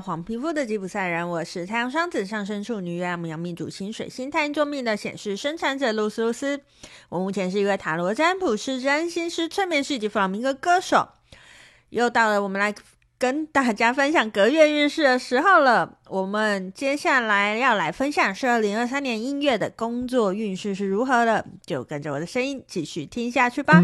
黄皮肤的吉普赛人，我是太阳双子上升处女月亮羊命主星水星太阴坐命的显示生产者露丝露丝。我目前是一位塔罗占卜师、占星师、催眠师以及弗朗明哥歌手。又到了我们来跟大家分享隔月运势的时候了。我们接下来要来分享是二零二三年一月的工作运势是如何的，就跟着我的声音继续听下去吧。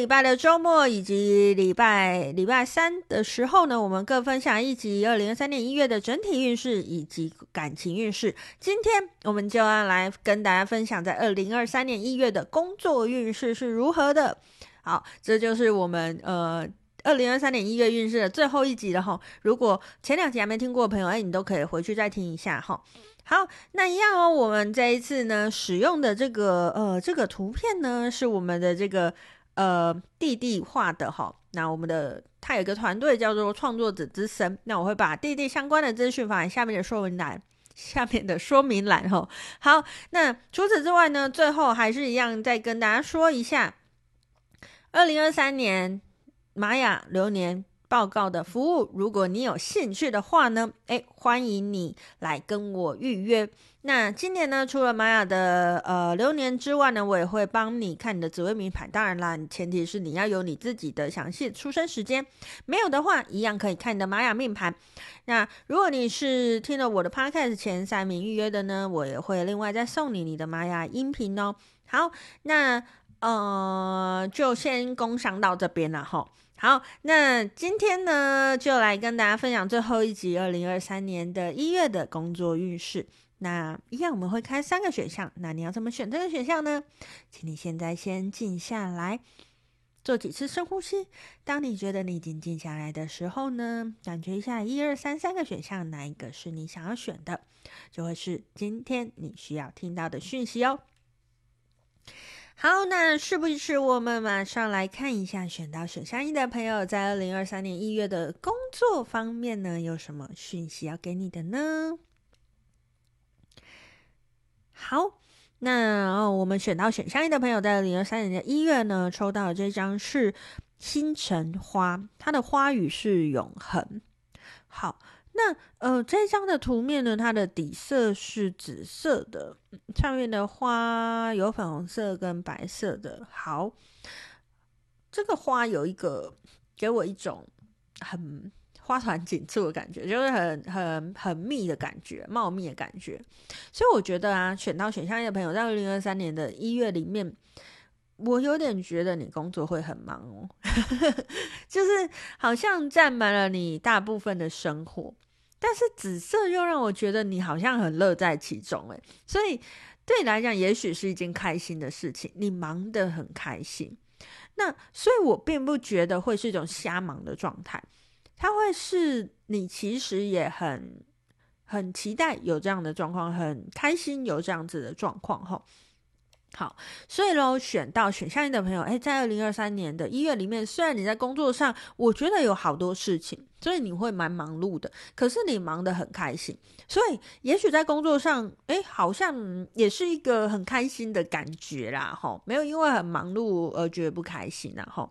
礼拜的周末以及礼拜礼拜三的时候呢，我们各分享一集二零二三年一月的整体运势以及感情运势。今天我们就要来跟大家分享在二零二三年一月的工作运势是如何的。好，这就是我们呃二零二三年一月运势的最后一集了哈。如果前两集还没听过的朋友，哎，你都可以回去再听一下哈。好，那一样哦，我们这一次呢使用的这个呃这个图片呢是我们的这个。呃，弟弟画的哈，那我们的他有个团队叫做创作者之声，那我会把弟弟相关的资讯放在下面的说明栏，下面的说明栏哈。好，那除此之外呢，最后还是一样再跟大家说一下，二零二三年玛雅流年报告的服务，如果你有兴趣的话呢，诶，欢迎你来跟我预约。那今年呢，除了玛雅的呃流年之外呢，我也会帮你看你的紫微命盘。当然啦，前提是你要有你自己的详细出生时间，没有的话，一样可以看你的玛雅命盘。那如果你是听了我的 podcast 前三名预约的呢，我也会另外再送你你的玛雅音频哦。好，那呃就先工商到这边了齁。好，那今天呢，就来跟大家分享最后一集二零二三年的一月的工作运势。那一样我们会开三个选项，那你要怎么选这个选项呢？请你现在先静下来，做几次深呼吸。当你觉得你已经静下来的时候呢，感觉一下一二三三个选项哪一个是你想要选的，就会是今天你需要听到的讯息哦。好，那是不是我们马上来看一下选到选项一的朋友，在二零二三年一月的工作方面呢，有什么讯息要给你的呢？好，那，我们选到选项一的朋友，在二零二三年的一月呢，抽到的这张是星辰花，它的花语是永恒。好，那呃，这张的图面呢，它的底色是紫色的，上面的花有粉红色跟白色的。好，这个花有一个给我一种很。花团锦簇的感觉，就是很很很密的感觉，茂密的感觉。所以我觉得啊，选到选项一的朋友，在二零二三年的一月里面，我有点觉得你工作会很忙哦，就是好像占满了你大部分的生活。但是紫色又让我觉得你好像很乐在其中，诶，所以对你来讲，也许是一件开心的事情，你忙得很开心。那所以我并不觉得会是一种瞎忙的状态。他会是你其实也很很期待有这样的状况，很开心有这样子的状况哈。好，所以喽，选到选项一的朋友，哎，在二零二三年的一月里面，虽然你在工作上，我觉得有好多事情，所以你会蛮忙碌的，可是你忙得很开心，所以也许在工作上，诶，好像也是一个很开心的感觉啦，哈，没有因为很忙碌而觉得不开心然后。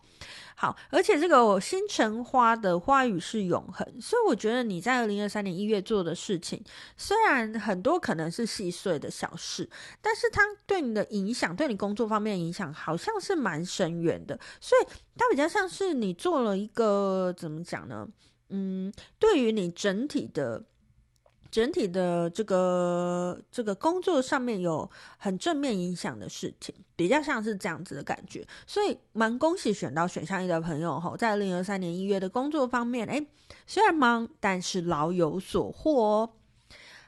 好，而且这个星辰花的花语是永恒，所以我觉得你在二零二三年一月做的事情，虽然很多可能是细碎的小事，但是它对你的影响，对你工作方面的影响，好像是蛮深远的。所以它比较像是你做了一个怎么讲呢？嗯，对于你整体的。整体的这个这个工作上面有很正面影响的事情，比较像是这样子的感觉，所以蛮恭喜选到选项一的朋友吼，在二零二三年一月的工作方面，诶，虽然忙，但是老有所获哦。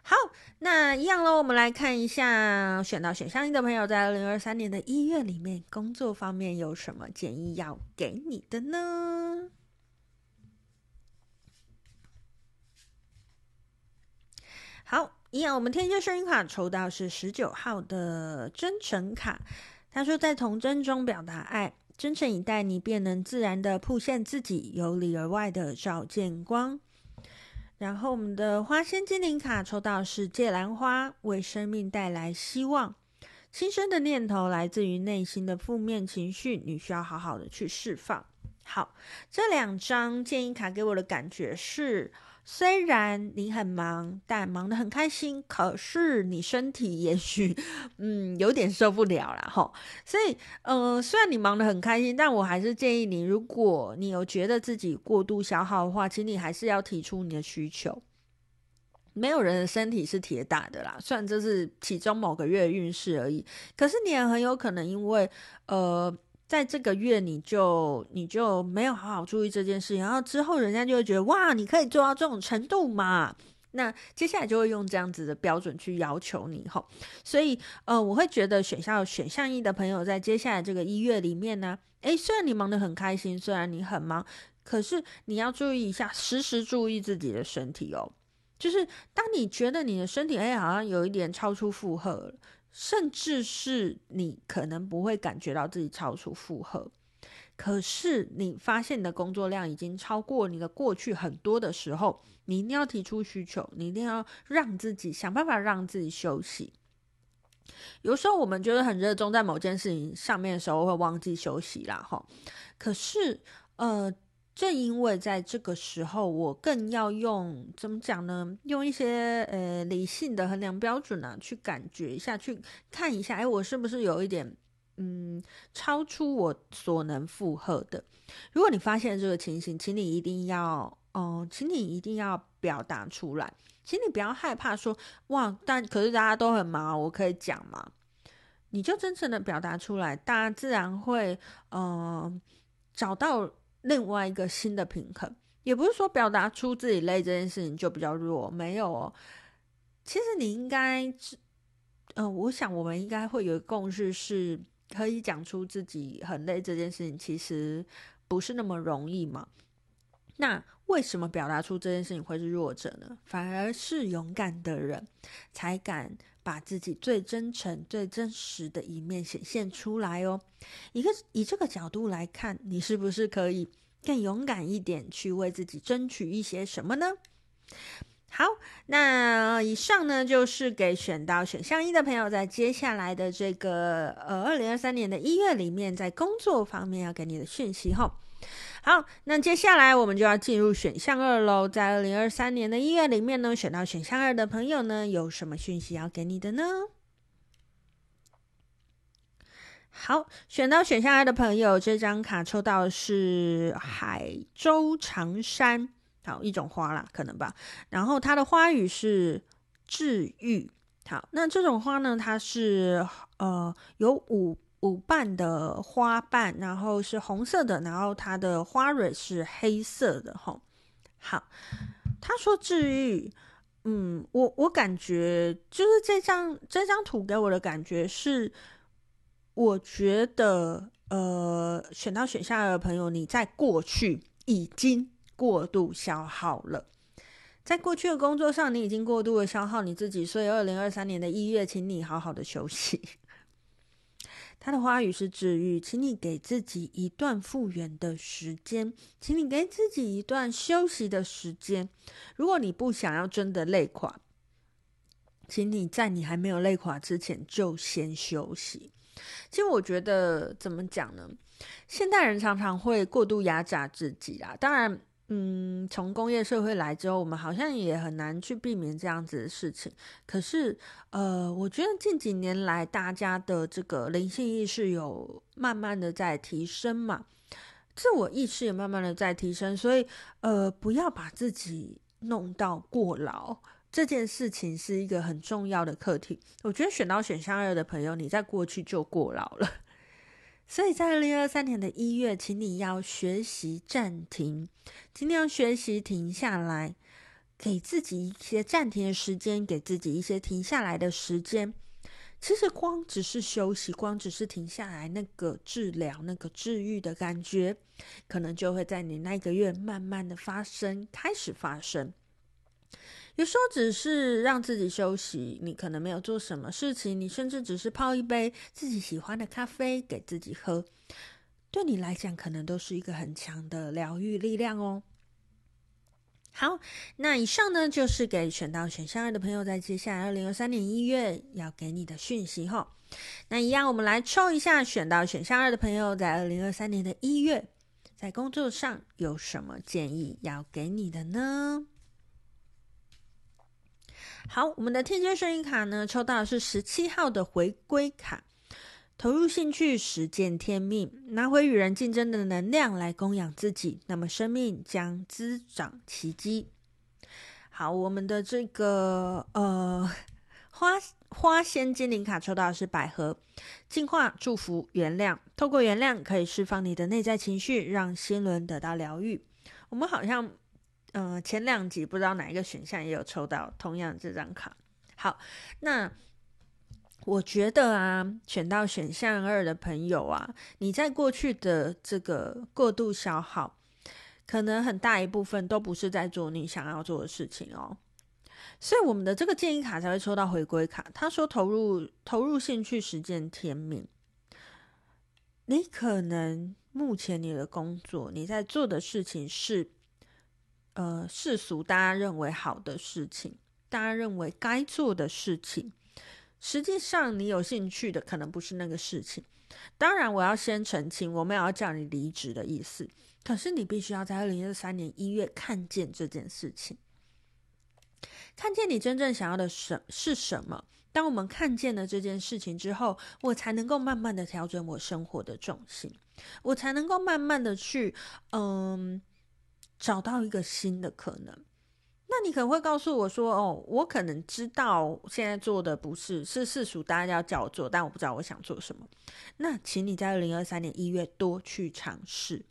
好，那一样喽，我们来看一下选到选项一的朋友，在二零二三年的一月里面，工作方面有什么建议要给你的呢？好，一样，我们天蝎幸运卡抽到是十九号的真诚卡。他说，在童真中表达爱，真诚以待，你便能自然的铺现自己，由里而外的照见光。然后我们的花仙精灵卡抽到是芥兰花，为生命带来希望。新生的念头来自于内心的负面情绪，你需要好好的去释放。好，这两张建议卡给我的感觉是。虽然你很忙，但忙得很开心。可是你身体也许，嗯，有点受不了了吼。所以，呃，虽然你忙得很开心，但我还是建议你，如果你有觉得自己过度消耗的话，请你还是要提出你的需求。没有人的身体是铁打的啦，虽然这是其中某个月运势而已，可是你也很有可能因为，呃。在这个月，你就你就没有好好注意这件事情，然后之后人家就会觉得哇，你可以做到这种程度嘛？那接下来就会用这样子的标准去要求你吼。所以呃，我会觉得选项选项一的朋友在接下来这个一月里面呢，诶，虽然你忙得很开心，虽然你很忙，可是你要注意一下，时时注意自己的身体哦。就是当你觉得你的身体诶好像有一点超出负荷了。甚至是你可能不会感觉到自己超出负荷，可是你发现你的工作量已经超过你的过去很多的时候，你一定要提出需求，你一定要让自己想办法让自己休息。有时候我们觉得很热衷在某件事情上面的时候，会忘记休息啦，哈。可是，呃。正因为在这个时候，我更要用怎么讲呢？用一些呃理性的衡量标准啊，去感觉一下，去看一下，哎，我是不是有一点嗯超出我所能负荷的？如果你发现这个情形，请你一定要哦，请你一定要表达出来，请你不要害怕说哇，但可是大家都很忙，我可以讲吗？你就真诚的表达出来，大家自然会嗯、找到。另外一个新的平衡，也不是说表达出自己累这件事情就比较弱，没有哦。其实你应该，嗯、我想我们应该会有共识，是可以讲出自己很累这件事情，其实不是那么容易嘛。那为什么表达出这件事情会是弱者呢？反而是勇敢的人才敢把自己最真诚、最真实的一面显现出来哦。一个以这个角度来看，你是不是可以更勇敢一点，去为自己争取一些什么呢？好，那以上呢就是给选到选项一的朋友，在接下来的这个呃二零二三年的一月里面，在工作方面要给你的讯息哈。好，那接下来我们就要进入选项二喽。在二零二三年的一月里面呢，选到选项二的朋友呢，有什么讯息要给你的呢？好，选到选项二的朋友，这张卡抽到是海洲长山，好，一种花啦，可能吧。然后它的花语是治愈。好，那这种花呢，它是呃有五。五瓣的花瓣，然后是红色的，然后它的花蕊是黑色的，吼。好，他说治愈，嗯，我我感觉就是这张这张图给我的感觉是，我觉得呃，选到选项二的朋友，你在过去已经过度消耗了，在过去的工作上，你已经过度的消耗你自己，所以二零二三年的一月，请你好好的休息。他的花语是治愈，请你给自己一段复原的时间，请你给自己一段休息的时间。如果你不想要真的累垮，请你在你还没有累垮之前就先休息。其实我觉得怎么讲呢？现代人常常会过度压榨自己啦，当然。嗯，从工业社会来之后，我们好像也很难去避免这样子的事情。可是，呃，我觉得近几年来，大家的这个灵性意识有慢慢的在提升嘛，自我意识也慢慢的在提升，所以，呃，不要把自己弄到过劳，这件事情是一个很重要的课题。我觉得选到选项二的朋友，你在过去就过劳了。所以在二零二三年的一月，请你要学习暂停，请你要学习停下来，给自己一些暂停的时间，给自己一些停下来的时间。其实光只是休息，光只是停下来，那个治疗、那个治愈的感觉，可能就会在你那个月慢慢的发生，开始发生。有时候只是让自己休息，你可能没有做什么事情，你甚至只是泡一杯自己喜欢的咖啡给自己喝，对你来讲可能都是一个很强的疗愈力量哦。好，那以上呢就是给选到选项二的朋友，在接下来二零二三年一月要给你的讯息哈。那一样，我们来抽一下选到选项二的朋友，在二零二三年的一月，在工作上有什么建议要给你的呢？好，我们的天蝎顺应卡呢，抽到的是十七号的回归卡，投入兴趣，实践天命，拿回与人竞争的能量来供养自己，那么生命将滋长奇迹。好，我们的这个呃花花仙精灵卡抽到的是百合，净化、祝福、原谅，透过原谅可以释放你的内在情绪，让心轮得到疗愈。我们好像。嗯、前两集不知道哪一个选项也有抽到同样这张卡。好，那我觉得啊，选到选项二的朋友啊，你在过去的这个过度消耗，可能很大一部分都不是在做你想要做的事情哦。所以我们的这个建议卡才会抽到回归卡。他说投入投入兴趣，实践天命。你可能目前你的工作，你在做的事情是。呃，世俗大家认为好的事情，大家认为该做的事情，实际上你有兴趣的可能不是那个事情。当然，我要先澄清，我没有要叫你离职的意思。可是你必须要在二零二三年一月看见这件事情，看见你真正想要的什是什么。当我们看见了这件事情之后，我才能够慢慢的调整我生活的重心，我才能够慢慢的去，嗯。找到一个新的可能，那你可能会告诉我说：“哦，我可能知道现在做的不是是世俗大家要叫我做，但我不知道我想做什么。”那请你在二零二三年一月多去尝试。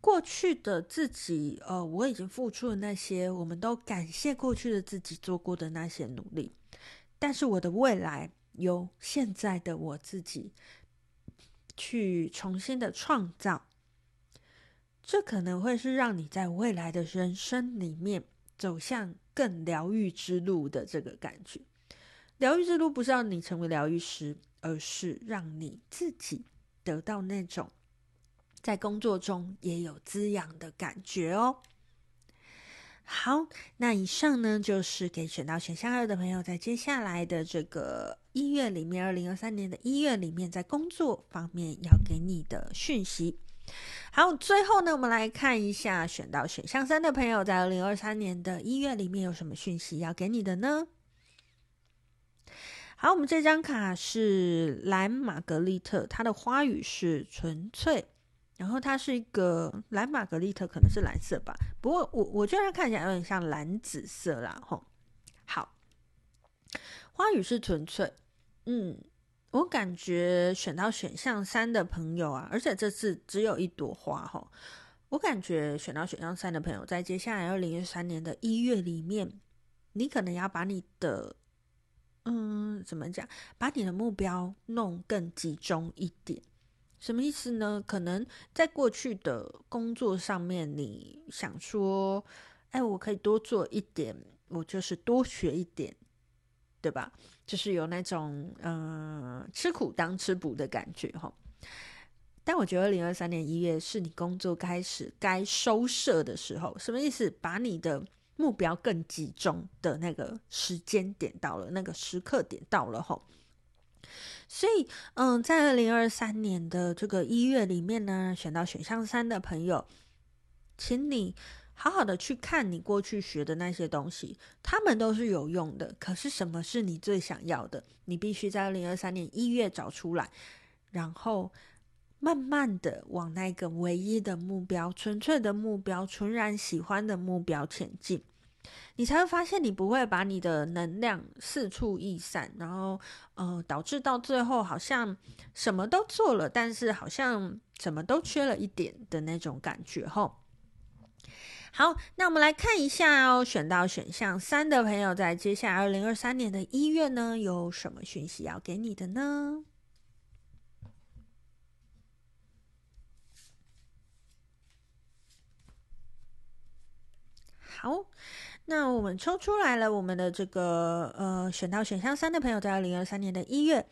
过去的自己，呃，我已经付出了那些，我们都感谢过去的自己做过的那些努力。但是我的未来由现在的我自己去重新的创造。这可能会是让你在未来的人生里面走向更疗愈之路的这个感觉。疗愈之路不是让你成为疗愈师，而是让你自己得到那种在工作中也有滋养的感觉哦。好，那以上呢就是给选到选项二的朋友，在接下来的这个一月里面，二零二三年的一月里面，在工作方面要给你的讯息。好，最后呢，我们来看一下选到选项三的朋友，在二零二三年的一月里面有什么讯息要给你的呢？好，我们这张卡是蓝玛格丽特，它的花语是纯粹，然后它是一个蓝玛格丽特，可能是蓝色吧，不过我我觉得它看起来有点像蓝紫色啦，吼。好，花语是纯粹，嗯。我感觉选到选项三的朋友啊，而且这次只有一朵花哈。我感觉选到选项三的朋友，在接下来二零二三年的一月里面，你可能要把你的，嗯，怎么讲，把你的目标弄更集中一点。什么意思呢？可能在过去的工作上面，你想说，哎，我可以多做一点，我就是多学一点。对吧？就是有那种嗯、吃苦当吃补的感觉哈。但我觉得二零二三年一月是你工作开始该收摄的时候，什么意思？把你的目标更集中的那个时间点到了，那个时刻点到了哈。所以，嗯，在二零二三年的这个一月里面呢，选到选项三的朋友，请你。好好的去看你过去学的那些东西，他们都是有用的。可是什么是你最想要的？你必须在二零二三年一月找出来，然后慢慢的往那个唯一的目标、纯粹的目标、纯然喜欢的目标前进，你才会发现你不会把你的能量四处逸散，然后呃导致到最后好像什么都做了，但是好像什么都缺了一点的那种感觉吼。好，那我们来看一下哦，选到选项三的朋友，在接下来二零二三年的一月呢，有什么讯息要给你的呢？好，那我们抽出来了，我们的这个呃，选到选项三的朋友，在二零二三年的一月，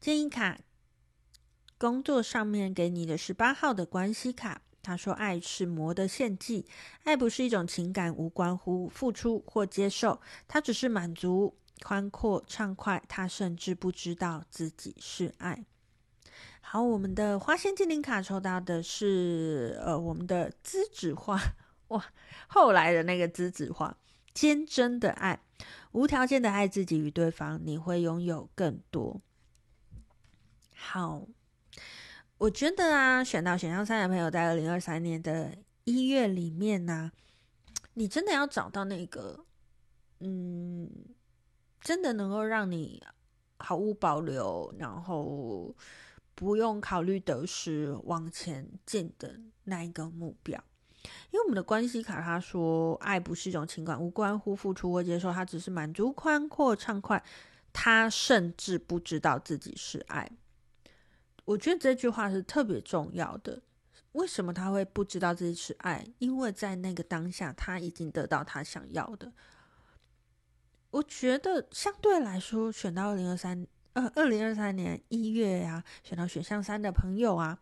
建议卡，工作上面给你的十八号的关系卡。他说：“爱是魔的献祭，爱不是一种情感，无关乎付出或接受，它只是满足、宽阔、畅快。他甚至不知道自己是爱。”好，我们的花仙精灵卡抽到的是呃，我们的栀子花哇，后来的那个栀子花，坚贞的爱，无条件的爱自己与对方，你会拥有更多。好。我觉得啊，选到选项三的朋友，在二零二三年的一月里面呢、你真的要找到那个，嗯，真的能够让你毫无保留，然后不用考虑得失往前进的那一个目标。因为我们的关系卡他说，爱不是一种情感，无关乎付出或接受，它只是满足、宽阔、畅快。他甚至不知道自己是爱。我觉得这句话是特别重要的。为什么他会不知道自己是爱？因为在那个当下，他已经得到他想要的。我觉得相对来说，选到二零二三呃二零二三年一月呀、啊，选到选项三的朋友啊，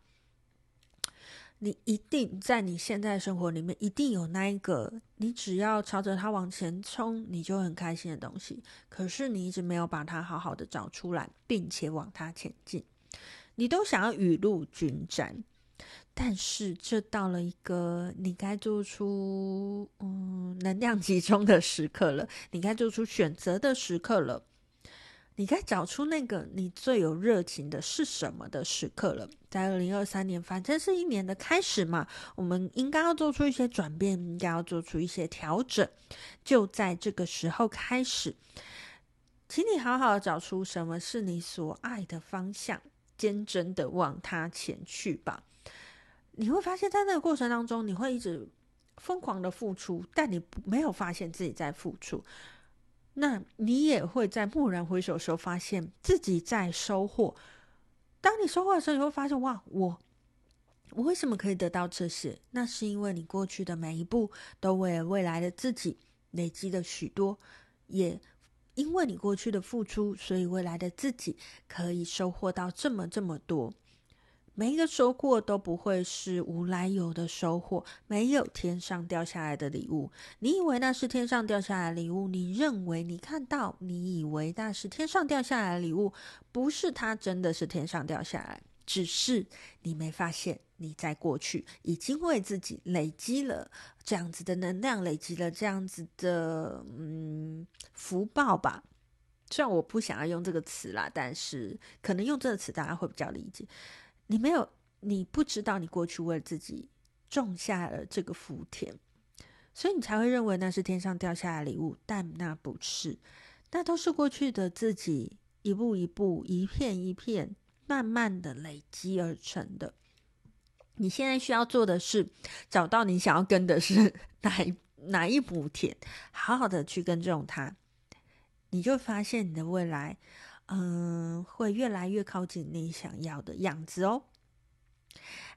你一定在你现在生活里面一定有那一个，你只要朝着它往前冲，你就很开心的东西。可是你一直没有把它好好的找出来，并且往它前进。你都想要雨露均沾，但是这到了一个你该做出嗯能量集中的时刻了，你该做出选择的时刻了，你该找出那个你最有热情的是什么的时刻了。在二零二三年，反正是一年的开始嘛，我们应该要做出一些转变，应该要做出一些调整，就在这个时候开始，请你好好找出什么是你所爱的方向。坚贞的往他前去吧，你会发现在那个过程当中，你会一直疯狂的付出，但你没有发现自己在付出。那你也会在蓦然回首的时候，发现自己在收获。当你收获的时候，你会发现哇，我我为什么可以得到这些？那是因为你过去的每一步都为了未来的自己累积了许多，也。因为你过去的付出，所以未来的自己可以收获到这么这么多。每一个收获都不会是无来由的收获，没有天上掉下来的礼物。你以为那是天上掉下来礼物？你认为你看到，你以为那是天上掉下来的礼物？不是，它真的是天上掉下来，只是你没发现。你在过去已经为自己累积了这样子的能量，累积了这样子的嗯福报吧。虽然我不想要用这个词啦，但是可能用这个词大家会比较理解。你没有，你不知道你过去为自己种下了这个福田，所以你才会认为那是天上掉下来的礼物，但那不是，那都是过去的自己一步一步、一片一片慢慢的累积而成的。你现在需要做的是找到你想要跟的是哪一哪一补贴，好好的去耕种它，你就发现你的未来，嗯，会越来越靠近你想要的样子哦。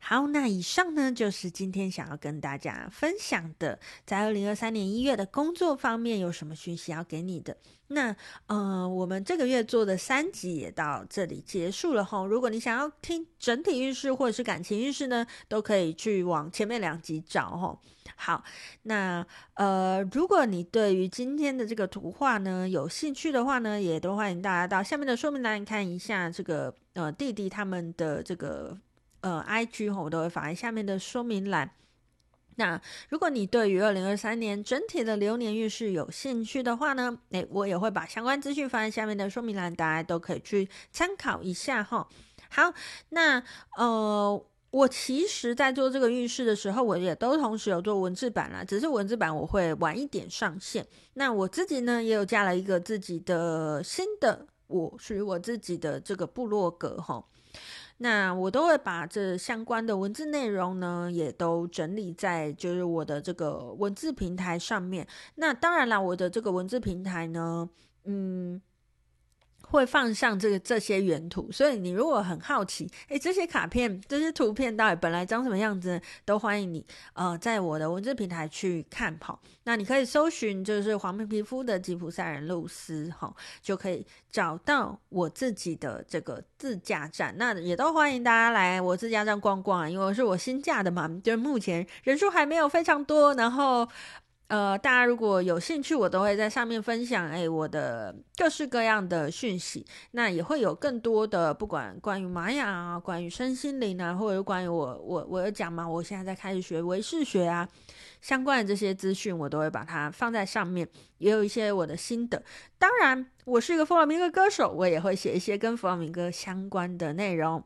好，那以上呢，就是今天想要跟大家分享的，在二零二三年一月的工作方面有什么讯息要给你的。那呃，我们这个月做的三集也到这里结束了哈。如果你想要听整体运势或者是感情运势呢，都可以去往前面两集找哈。好，那呃，如果你对于今天的这个图画呢有兴趣的话呢，也都欢迎大家到下面的说明栏看一下这个呃弟弟他们的这个。呃，IG 我都会放在下面的说明栏。那如果你对于二零二三年整体的流年运势有兴趣的话呢，诶，我也会把相关资讯放在下面的说明栏，大家都可以去参考一下哈。好，那呃，我其实在做这个运势的时候，我也都同时有做文字版啦，只是文字版我会晚一点上线。那我自己呢，也有加了一个自己的新的，我属于我自己的这个部落格哈。那我都会把这相关的文字内容呢，也都整理在就是我的这个文字平台上面。那当然啦，我的这个文字平台呢，嗯，会放上这个这些原图，所以你如果很好奇，诶，这些卡片、这些图片到底本来长什么样子，都欢迎你呃在我的文字平台去看哈。那你可以搜寻就是黄皮皮肤的吉普赛人露丝哈，就可以找到我自己的这个自驾站。那也都欢迎大家来我自驾站逛逛，因为是我新架的嘛，就是目前人数还没有非常多，然后。呃，大家如果有兴趣，我都会在上面分享，哎，我的各式各样的讯息。那也会有更多的，不管关于玛雅啊，关于身心灵啊，或者关于我，我我有讲嘛，我现在在开始学唯识学啊，相关的这些资讯，我都会把它放在上面，也有一些我的心得。当然，我是一个弗朗明哥歌手，我也会写一些跟弗朗明哥相关的内容。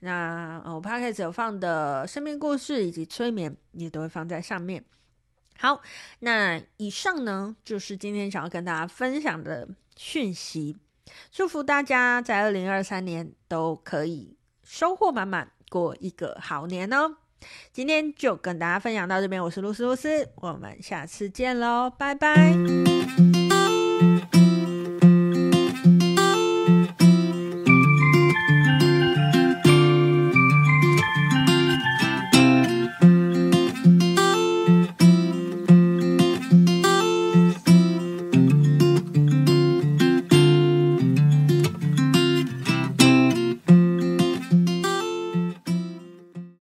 那我 Podcast 有放的生命故事以及催眠，也都会放在上面。好，那以上呢，就是今天想要跟大家分享的讯息。祝福大家在二零二三年都可以收获满满，过一个好年哦。今天就跟大家分享到这边，我是露丝露丝，我们下次见喽，拜拜。